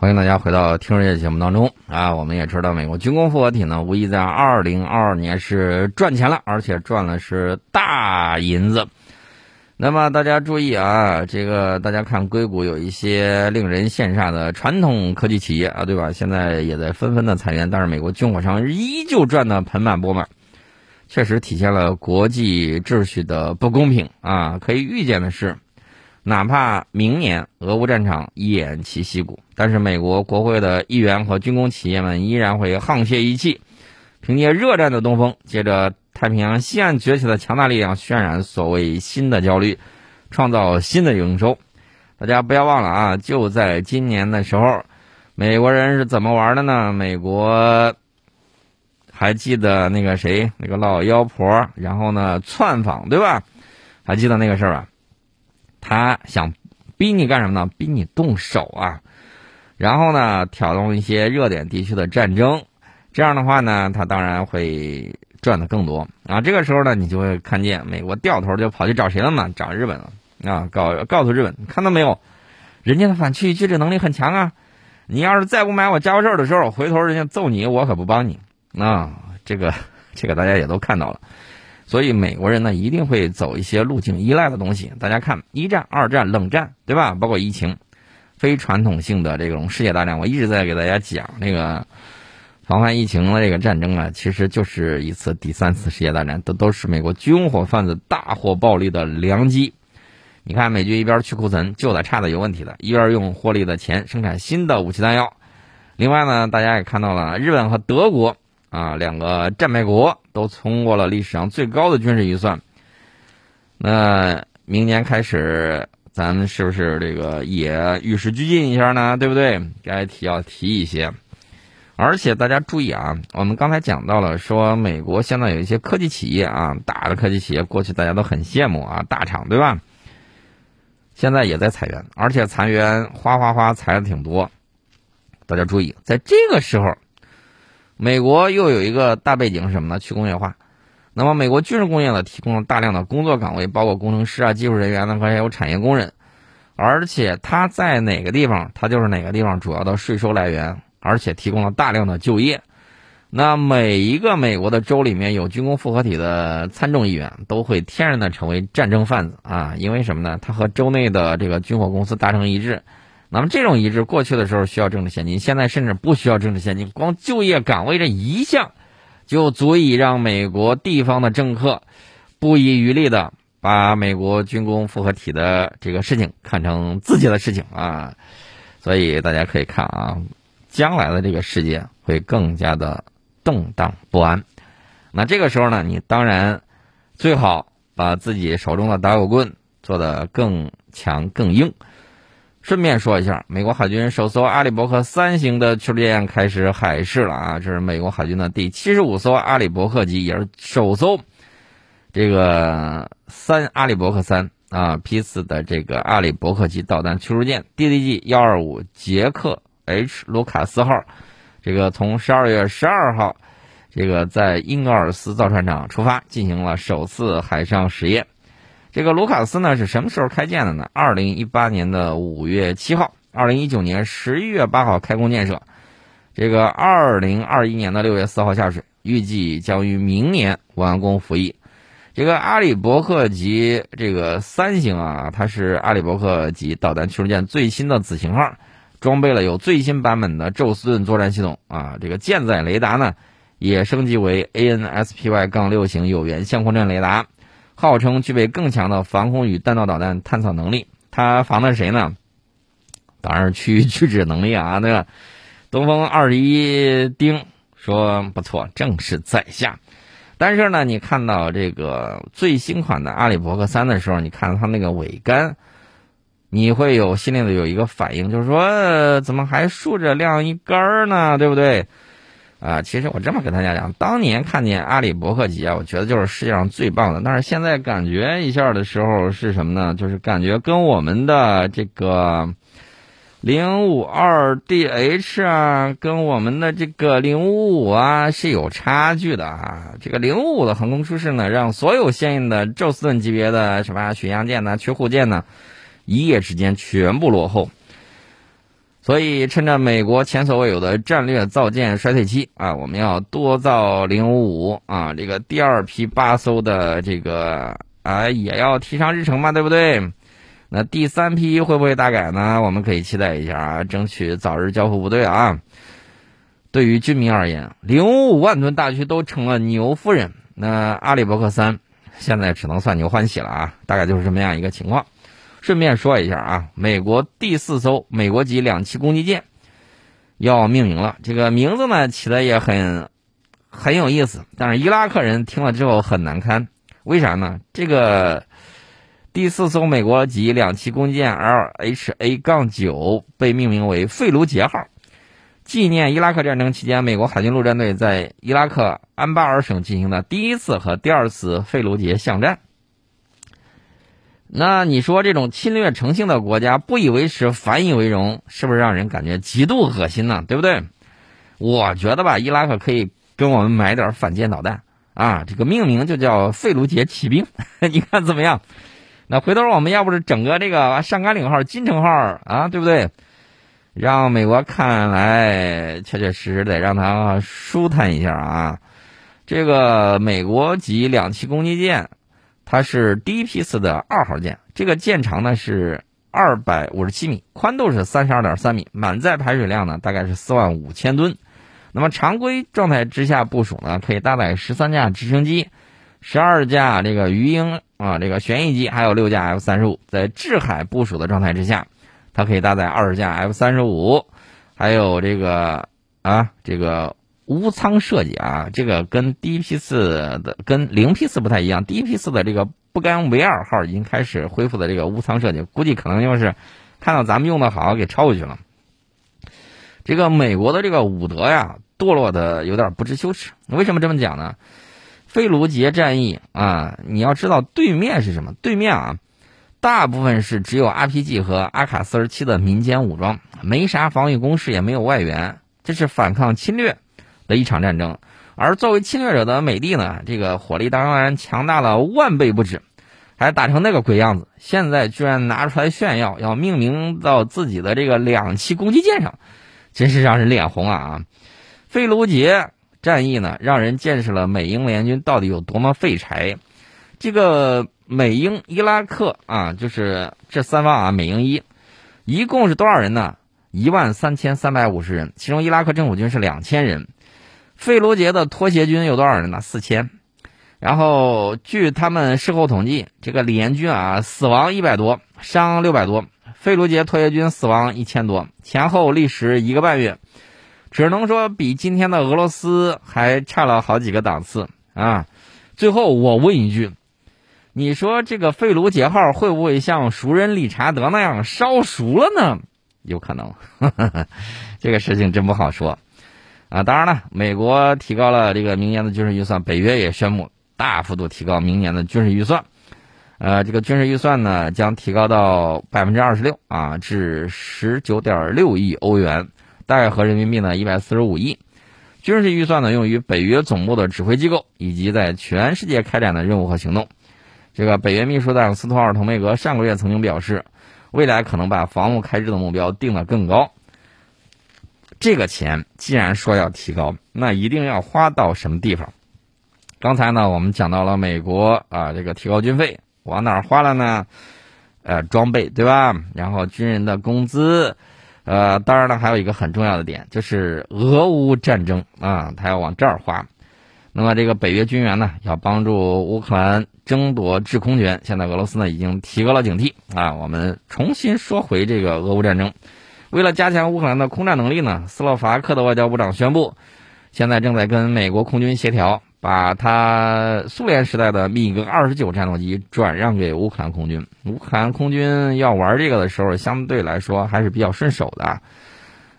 欢迎大家回到听世界节目当中啊！我们也知道，美国军工复合体呢，无疑在二零二二年是赚钱了，而且赚了是大银子。那么大家注意啊，这个大家看硅谷有一些令人羡煞的传统科技企业啊，对吧？现在也在纷纷的裁员，但是美国军火商依旧赚得盆满钵满，确实体现了国际秩序的不公平啊！可以预见的是。哪怕明年俄乌战场偃旗息鼓，但是美国国会的议员和军工企业们依然会沆瀣一气，凭借热战的东风，借着太平洋西岸崛起的强大力量，渲染所谓新的焦虑，创造新的营收。大家不要忘了啊！就在今年的时候，美国人是怎么玩的呢？美国还记得那个谁，那个老妖婆，然后呢窜访，对吧？还记得那个事儿吧？他想逼你干什么呢？逼你动手啊！然后呢，挑动一些热点地区的战争，这样的话呢，他当然会赚的更多啊。这个时候呢，你就会看见美国掉头就跑去找谁了嘛？找日本了啊！告告诉日本，看到没有？人家的反区域拒止能力很强啊！你要是再不买我家伙事儿的时候，回头人家揍你，我可不帮你啊！这个这个大家也都看到了。所以美国人呢一定会走一些路径依赖的东西。大家看，一战、二战、冷战，对吧？包括疫情，非传统性的这种世界大战，我一直在给大家讲那个防范疫情的这个战争啊，其实就是一次第三次世界大战，都都是美国军火贩子大获暴利的良机。你看，美军一边去库存，旧的差的有问题的，一边用获利的钱生产新的武器弹药。另外呢，大家也看到了，日本和德国。啊，两个战败国都通过了历史上最高的军事预算。那明年开始，咱是不是这个也与时俱进一下呢？对不对？该提要提一些。而且大家注意啊，我们刚才讲到了，说美国现在有一些科技企业啊，大的科技企业，过去大家都很羡慕啊，大厂对吧？现在也在裁员，而且裁员哗哗哗裁的挺多。大家注意，在这个时候。美国又有一个大背景是什么呢？去工业化。那么，美国军事工业呢，提供了大量的工作岗位，包括工程师啊、技术人员呢，还有产业工人。而且，它在哪个地方，它就是哪个地方主要的税收来源，而且提供了大量的就业。那每一个美国的州里面有军工复合体的参众议员，都会天然的成为战争贩子啊！因为什么呢？他和州内的这个军火公司达成一致。那么这种移植过去的时候需要政治现金，现在甚至不需要政治现金，光就业岗位这一项，就足以让美国地方的政客不遗余力的把美国军工复合体的这个事情看成自己的事情啊！所以大家可以看啊，将来的这个世界会更加的动荡不安。那这个时候呢，你当然最好把自己手中的打狗棍做得更强更硬。顺便说一下，美国海军首艘阿里伯克三型的驱逐舰开始海试了啊！这是美国海军的第七十五艘阿里伯克级，也是首艘这个三阿里伯克三啊批次的这个阿里伯克级导弹驱逐舰 DDG 幺二五杰克 H 卢卡斯号，这个从十二月十二号这个在英格尔斯造船厂出发，进行了首次海上实验。这个卢卡斯呢是什么时候开建的呢？二零一八年的五月七号，二零一九年十一月八号开工建设，这个二零二一年的六月四号下水，预计将于明年完工服役。这个阿里伯克级这个三型啊，它是阿里伯克级导弹驱逐舰最新的子型号，装备了有最新版本的宙斯盾作战系统啊，这个舰载雷达呢也升级为 ANSPY- 杠六型有源相控阵雷达。号称具备更强的防空与弹道导弹探测能力，它防的是谁呢？当然是区域拒止能力啊！那个东风二十一丁说不错，正是在下。但是呢，你看到这个最新款的阿里伯克三的时候，你看它那个尾杆，你会有心里的有一个反应，就是说怎么还竖着晾一杆呢？对不对？啊，其实我这么跟大家讲，当年看见阿里伯克级啊，我觉得就是世界上最棒的。但是现在感觉一下的时候是什么呢？就是感觉跟我们的这个零五二 DH 啊，跟我们的这个零五五啊是有差距的啊。这个零五五的横空出世呢，让所有相应的宙斯盾级别的什么巡洋舰呢、驱护舰呢，一夜之间全部落后。所以，趁着美国前所未有的战略造舰衰退期啊，我们要多造零五五啊，这个第二批八艘的这个啊也要提上日程嘛，对不对？那第三批会不会大改呢？我们可以期待一下啊，争取早日交付部队啊。对于军民而言，零五五万吨大驱都成了牛夫人，那阿里伯克三现在只能算牛欢喜了啊，大概就是这么样一个情况。顺便说一下啊，美国第四艘美国级两栖攻击舰要命名了，这个名字呢起的也很很有意思，但是伊拉克人听了之后很难堪。为啥呢？这个第四艘美国级两栖攻击舰 LHA 杠九被命名为费卢杰号，纪念伊拉克战争期间美国海军陆战队在伊拉克安巴尔省进行的第一次和第二次费卢杰巷战。那你说这种侵略成性的国家不以为耻反以为荣，是不是让人感觉极度恶心呢？对不对？我觉得吧，伊拉克可以跟我们买点反舰导弹啊，这个命名就叫费卢杰骑兵，你看怎么样？那回头我们要不是整个这个上甘岭号、金城号啊，对不对？让美国看来确确实实得让他舒坦一下啊。这个美国级两栖攻击舰。它是第一批次的二号舰，这个舰长呢是二百五十七米，宽度是三十二点三米，满载排水量呢大概是四万五千吨。那么常规状态之下部署呢，可以搭载十三架直升机，十二架这个鱼鹰啊这个旋翼机，还有六架 F 三十五。在制海部署的状态之下，它可以搭载二十架 F 三十五，还有这个啊这个。无舱设计啊，这个跟第一批次的、跟零批次不太一样。第一批次的这个布干维尔号已经开始恢复的这个无舱设计，估计可能就是看到咱们用的好给抄过去了。这个美国的这个伍德呀，堕落的有点不知羞耻。为什么这么讲呢？费卢杰战役啊，你要知道对面是什么？对面啊，大部分是只有 RPG 和阿卡四十七的民间武装，没啥防御工事，也没有外援，这是反抗侵略。的一场战争，而作为侵略者的美帝呢，这个火力当然强大了万倍不止，还打成那个鬼样子，现在居然拿出来炫耀，要命名到自己的这个两栖攻击舰上，真是让人脸红啊！啊费卢杰战役呢，让人见识了美英联军到底有多么废柴。这个美英伊拉克啊，就是这三方啊，美英伊，一共是多少人呢？一万三千三百五十人，其中伊拉克政府军是两千人。费卢杰的拖鞋军有多少人呢？四千。然后据他们事后统计，这个联军啊，死亡一百多，伤六百多。费卢杰拖鞋军死亡一千多，前后历时一个半月，只能说比今天的俄罗斯还差了好几个档次啊。最后我问一句，你说这个费卢杰号会不会像熟人理查德那样烧熟了呢？有可能，这个事情真不好说。啊，当然了，美国提高了这个明年的军事预算，北约也宣布大幅度提高明年的军事预算。呃，这个军事预算呢将提高到百分之二十六啊，至十九点六亿欧元，大概合人民币呢一百四十五亿。军事预算呢用于北约总部的指挥机构以及在全世界开展的任务和行动。这个北约秘书长斯托尔滕贝格上个月曾经表示，未来可能把防务开支的目标定得更高。这个钱既然说要提高，那一定要花到什么地方？刚才呢，我们讲到了美国啊，这个提高军费往哪儿花了呢？呃，装备对吧？然后军人的工资，呃，当然了，还有一个很重要的点就是俄乌战争啊，他要往这儿花。那么这个北约军援呢，要帮助乌克兰争夺制空权。现在俄罗斯呢已经提高了警惕啊，我们重新说回这个俄乌战争。为了加强乌克兰的空战能力呢，斯洛伐克的外交部长宣布，现在正在跟美国空军协调，把他苏联时代的米格二十九战斗机转让给乌克兰空军。乌克兰空军要玩这个的时候，相对来说还是比较顺手的。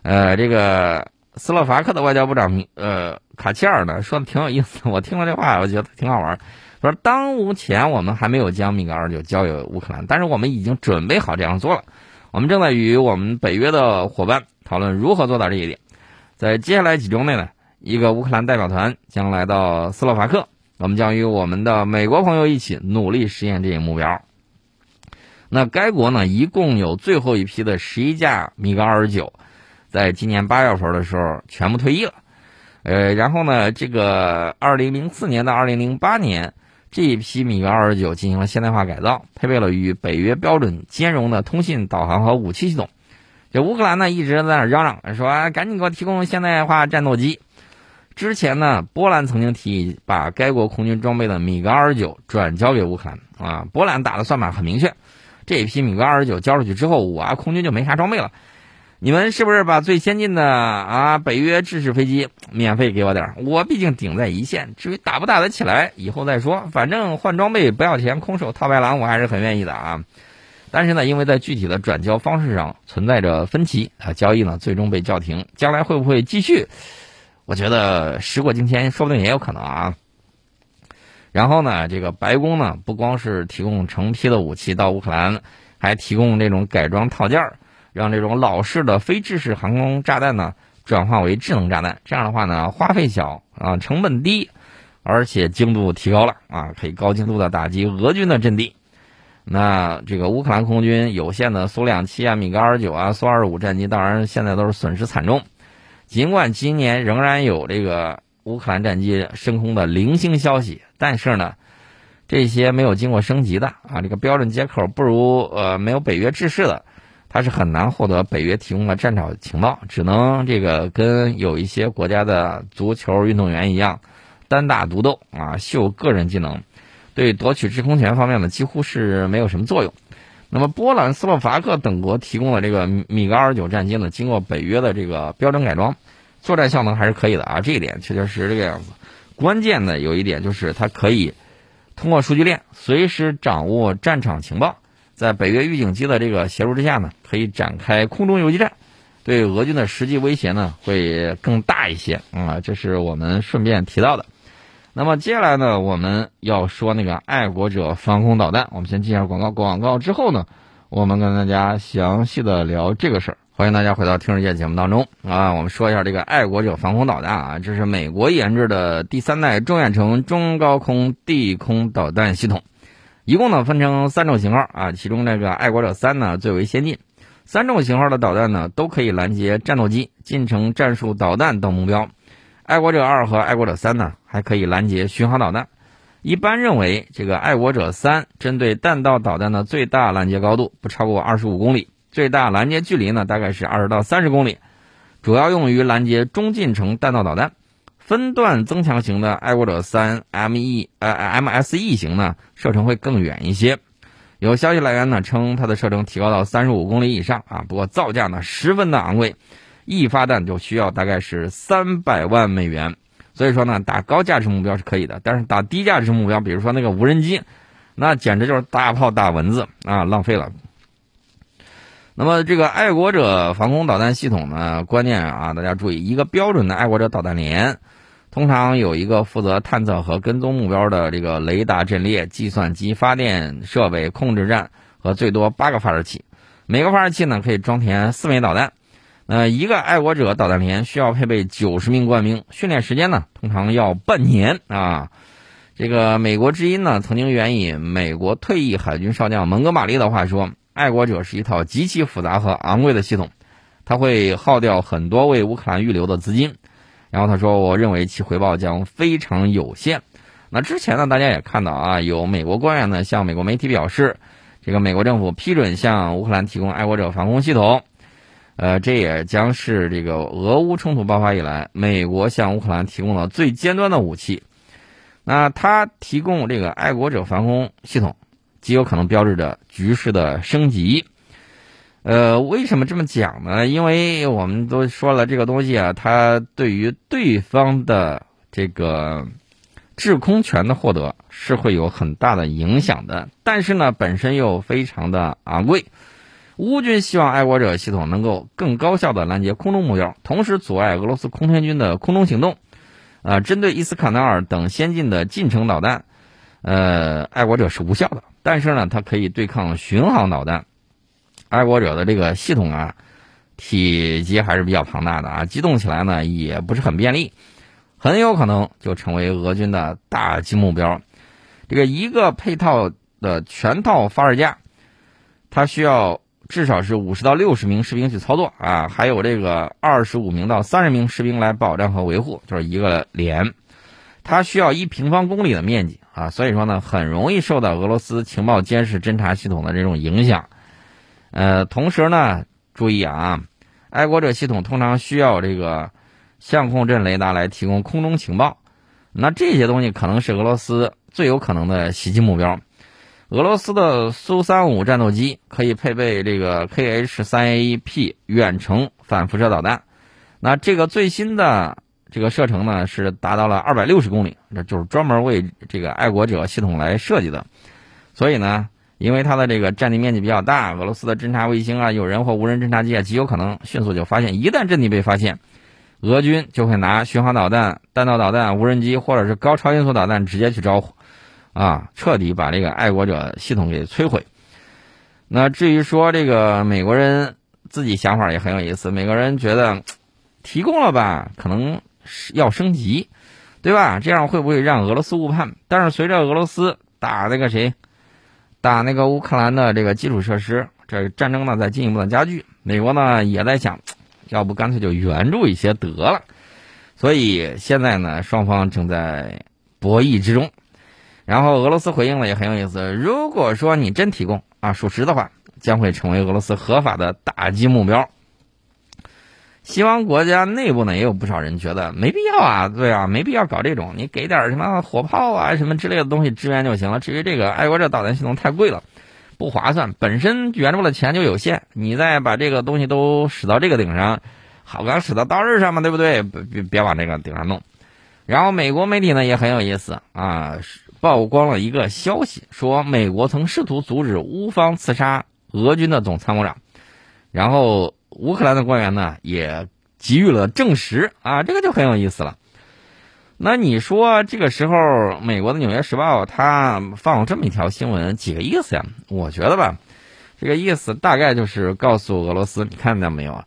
呃，这个斯洛伐克的外交部长呃卡切尔呢说的挺有意思，我听了这话，我觉得挺好玩。说当目前我们还没有将米格二十九交给乌克兰，但是我们已经准备好这样做了。我们正在与我们北约的伙伴讨论如何做到这一点。在接下来几周内呢，一个乌克兰代表团将来到斯洛伐克，我们将与我们的美国朋友一起努力实现这一目标。那该国呢，一共有最后一批的十一架米格二十九，在今年八月份的时候全部退役了。呃，然后呢，这个二零零四年到二零零八年，这一批米格二十九进行了现代化改造，配备了与北约标准兼容的通信、导航和武器系统。这乌克兰呢一直在那嚷嚷说，赶紧给我提供现代化战斗机。之前呢，波兰曾经提议把该国空军装备的米格二十九转交给乌克兰啊。波兰打的算盘很明确，这一批米格二十九交出去之后，我啊空军就没啥装备了。你们是不是把最先进的啊北约制式飞机 免费给我点儿？我毕竟顶在一线，至于打不打得起来，以后再说。反正换装备不要钱，空手套白狼，我还是很愿意的啊。但是呢，因为在具体的转交方式上存在着分歧啊，交易呢最终被叫停。将来会不会继续？我觉得时过境迁，说不定也有可能啊。然后呢，这个白宫呢，不光是提供成批的武器到乌克兰，还提供这种改装套件儿，让这种老式的非制式航空炸弹呢转化为智能炸弹。这样的话呢，花费小啊，成本低，而且精度提高了啊，可以高精度的打击俄军的阵地。那这个乌克兰空军有限的苏两七啊、米格二十九啊、苏二十五战机，当然现在都是损失惨重。尽管今年仍然有这个乌克兰战机升空的零星消息，但是呢，这些没有经过升级的啊，这个标准接口不如呃没有北约制式的，他是很难获得北约提供的战场情报，只能这个跟有一些国家的足球运动员一样，单打独斗啊，秀个人技能，对夺取制空权方面呢几乎是没有什么作用。那么，波兰、斯洛伐克等国提供的这个米格二十九战机呢，经过北约的这个标准改装，作战效能还是可以的啊。这一点确确实实这个样子。关键的有一点就是，它可以通过数据链随时掌握战场情报，在北约预警机的这个协助之下呢，可以展开空中游击战，对俄军的实际威胁呢会更大一些啊。这是我们顺便提到的。那么接下来呢，我们要说那个爱国者防空导弹。我们先进下广告，广告之后呢，我们跟大家详细的聊这个事儿。欢迎大家回到听世界节目当中啊，我们说一下这个爱国者防空导弹啊，这是美国研制的第三代中远程中高空地空导弹系统，一共呢分成三种型号啊，其中这个爱国者三呢最为先进。三种型号的导弹呢都可以拦截战斗机、近程战术导弹等目标。爱国者二和爱国者三呢，还可以拦截巡航导弹。一般认为，这个爱国者三针对弹道导弹的最大拦截高度不超过二十五公里，最大拦截距离呢大概是二十到三十公里，主要用于拦截中近程弹道导弹。分段增强型的爱国者三 ME 呃 MSE 型呢，射程会更远一些。有消息来源呢称，它的射程提高到三十五公里以上啊，不过造价呢十分的昂贵。一发弹就需要大概是三百万美元，所以说呢，打高价值目标是可以的，但是打低价值目标，比如说那个无人机，那简直就是大炮打蚊子啊，浪费了。那么这个爱国者防空导弹系统呢，关键啊，大家注意，一个标准的爱国者导弹连，通常有一个负责探测和跟踪目标的这个雷达阵列、计算机、发电设备、控制站和最多八个发射器，每个发射器呢可以装填四枚导弹。呃，一个爱国者导弹连需要配备九十名官兵，训练时间呢通常要半年啊。这个美国之音呢曾经援引美国退役海军少将蒙哥马利的话说：“爱国者是一套极其复杂和昂贵的系统，它会耗掉很多为乌克兰预留的资金。”然后他说：“我认为其回报将非常有限。”那之前呢，大家也看到啊，有美国官员呢向美国媒体表示，这个美国政府批准向乌克兰提供爱国者防空系统。呃，这也将是这个俄乌冲突爆发以来，美国向乌克兰提供了最尖端的武器。那它提供这个爱国者防空系统，极有可能标志着局势的升级。呃，为什么这么讲呢？因为我们都说了，这个东西啊，它对于对方的这个制空权的获得是会有很大的影响的，但是呢，本身又非常的昂贵。乌军希望爱国者系统能够更高效的拦截空中目标，同时阻碍俄罗斯空天军的空中行动。啊，针对伊斯坎德尔等先进的近程导弹，呃，爱国者是无效的。但是呢，它可以对抗巡航导弹。爱国者的这个系统啊，体积还是比较庞大的啊，机动起来呢也不是很便利，很有可能就成为俄军的大击目标。这个一个配套的全套发射架，它需要。至少是五十到六十名士兵去操作啊，还有这个二十五名到三十名士兵来保障和维护，就是一个连。它需要一平方公里的面积啊，所以说呢，很容易受到俄罗斯情报监视侦察系统的这种影响。呃，同时呢，注意啊，爱国者系统通常需要这个相控阵雷达来提供空中情报，那这些东西可能是俄罗斯最有可能的袭击目标。俄罗斯的苏三五战斗机可以配备这个 Kh 三 A P 远程反辐射导弹，那这个最新的。这个射程呢是达到了二百六十公里，这就是专门为这个爱国者系统来设计的。所以呢，因为它的这个占地面积比较大，俄罗斯的侦察卫星啊、有人或无人侦察机啊，极有可能迅速就发现。一旦阵地被发现，俄军就会拿巡航导弹、弹道导弹、无人机或者是高超音速导弹直接去招呼，啊，彻底把这个爱国者系统给摧毁。那至于说这个美国人自己想法也很有意思，美国人觉得提供了吧，可能。要升级，对吧？这样会不会让俄罗斯误判？但是随着俄罗斯打那个谁，打那个乌克兰的这个基础设施，这战争呢在进一步的加剧。美国呢也在想，要不干脆就援助一些得了。所以现在呢，双方正在博弈之中。然后俄罗斯回应了也很有意思，如果说你真提供啊属实的话，将会成为俄罗斯合法的打击目标。西方国家内部呢，也有不少人觉得没必要啊，对啊，没必要搞这种，你给点什么火炮啊、什么之类的东西支援就行了。至于这个爱国者导弹系统太贵了，不划算，本身援助的钱就有限，你再把这个东西都使到这个顶上，好钢使到刀刃上嘛，对不对？别别别往这个顶上弄。然后美国媒体呢也很有意思啊，曝光了一个消息，说美国曾试图阻止乌方刺杀俄军的总参谋长，然后。乌克兰的官员呢也给予了证实啊，这个就很有意思了。那你说这个时候，美国的《纽约时报》它放这么一条新闻，几个意思呀？我觉得吧，这个意思大概就是告诉俄罗斯，你看到没有？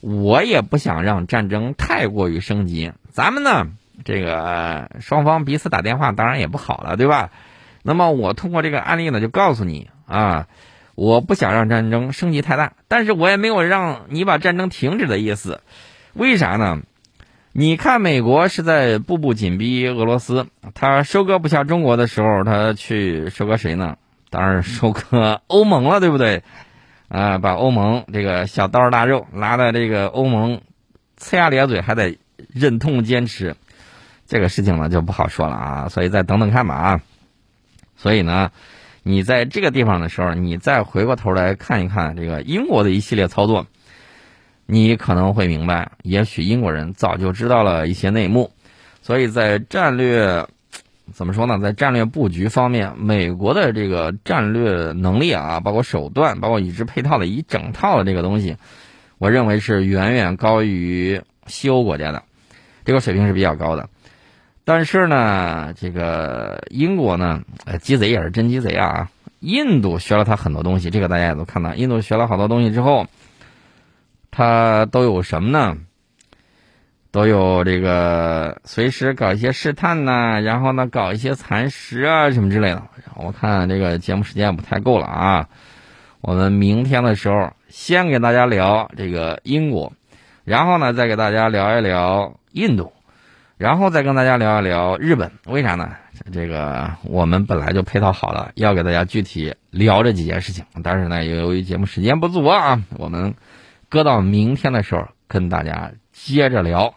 我也不想让战争太过于升级。咱们呢，这个双方彼此打电话，当然也不好了，对吧？那么我通过这个案例呢，就告诉你啊。我不想让战争升级太大，但是我也没有让你把战争停止的意思。为啥呢？你看，美国是在步步紧逼俄罗斯，他收割不下中国的时候，他去收割谁呢？当然收割欧盟了，对不对？啊，把欧盟这个小刀大肉拉的这个欧盟呲牙咧嘴，还得忍痛坚持，这个事情呢就不好说了啊。所以再等等看吧啊。所以呢。你在这个地方的时候，你再回过头来看一看这个英国的一系列操作，你可能会明白，也许英国人早就知道了一些内幕，所以在战略怎么说呢？在战略布局方面，美国的这个战略能力啊，包括手段，包括与之配套的一整套的这个东西，我认为是远远高于西欧国家的，这个水平是比较高的。但是呢，这个英国呢，呃，鸡贼也是真鸡贼啊！印度学了他很多东西，这个大家也都看到。印度学了好多东西之后，他都有什么呢？都有这个随时搞一些试探呐，然后呢，搞一些蚕食啊什么之类的。我看这个节目时间不太够了啊，我们明天的时候先给大家聊这个英国，然后呢，再给大家聊一聊印度。然后再跟大家聊一聊日本，为啥呢？这个我们本来就配套好了，要给大家具体聊这几件事情，但是呢，由于节目时间不足啊，我们搁到明天的时候跟大家接着聊。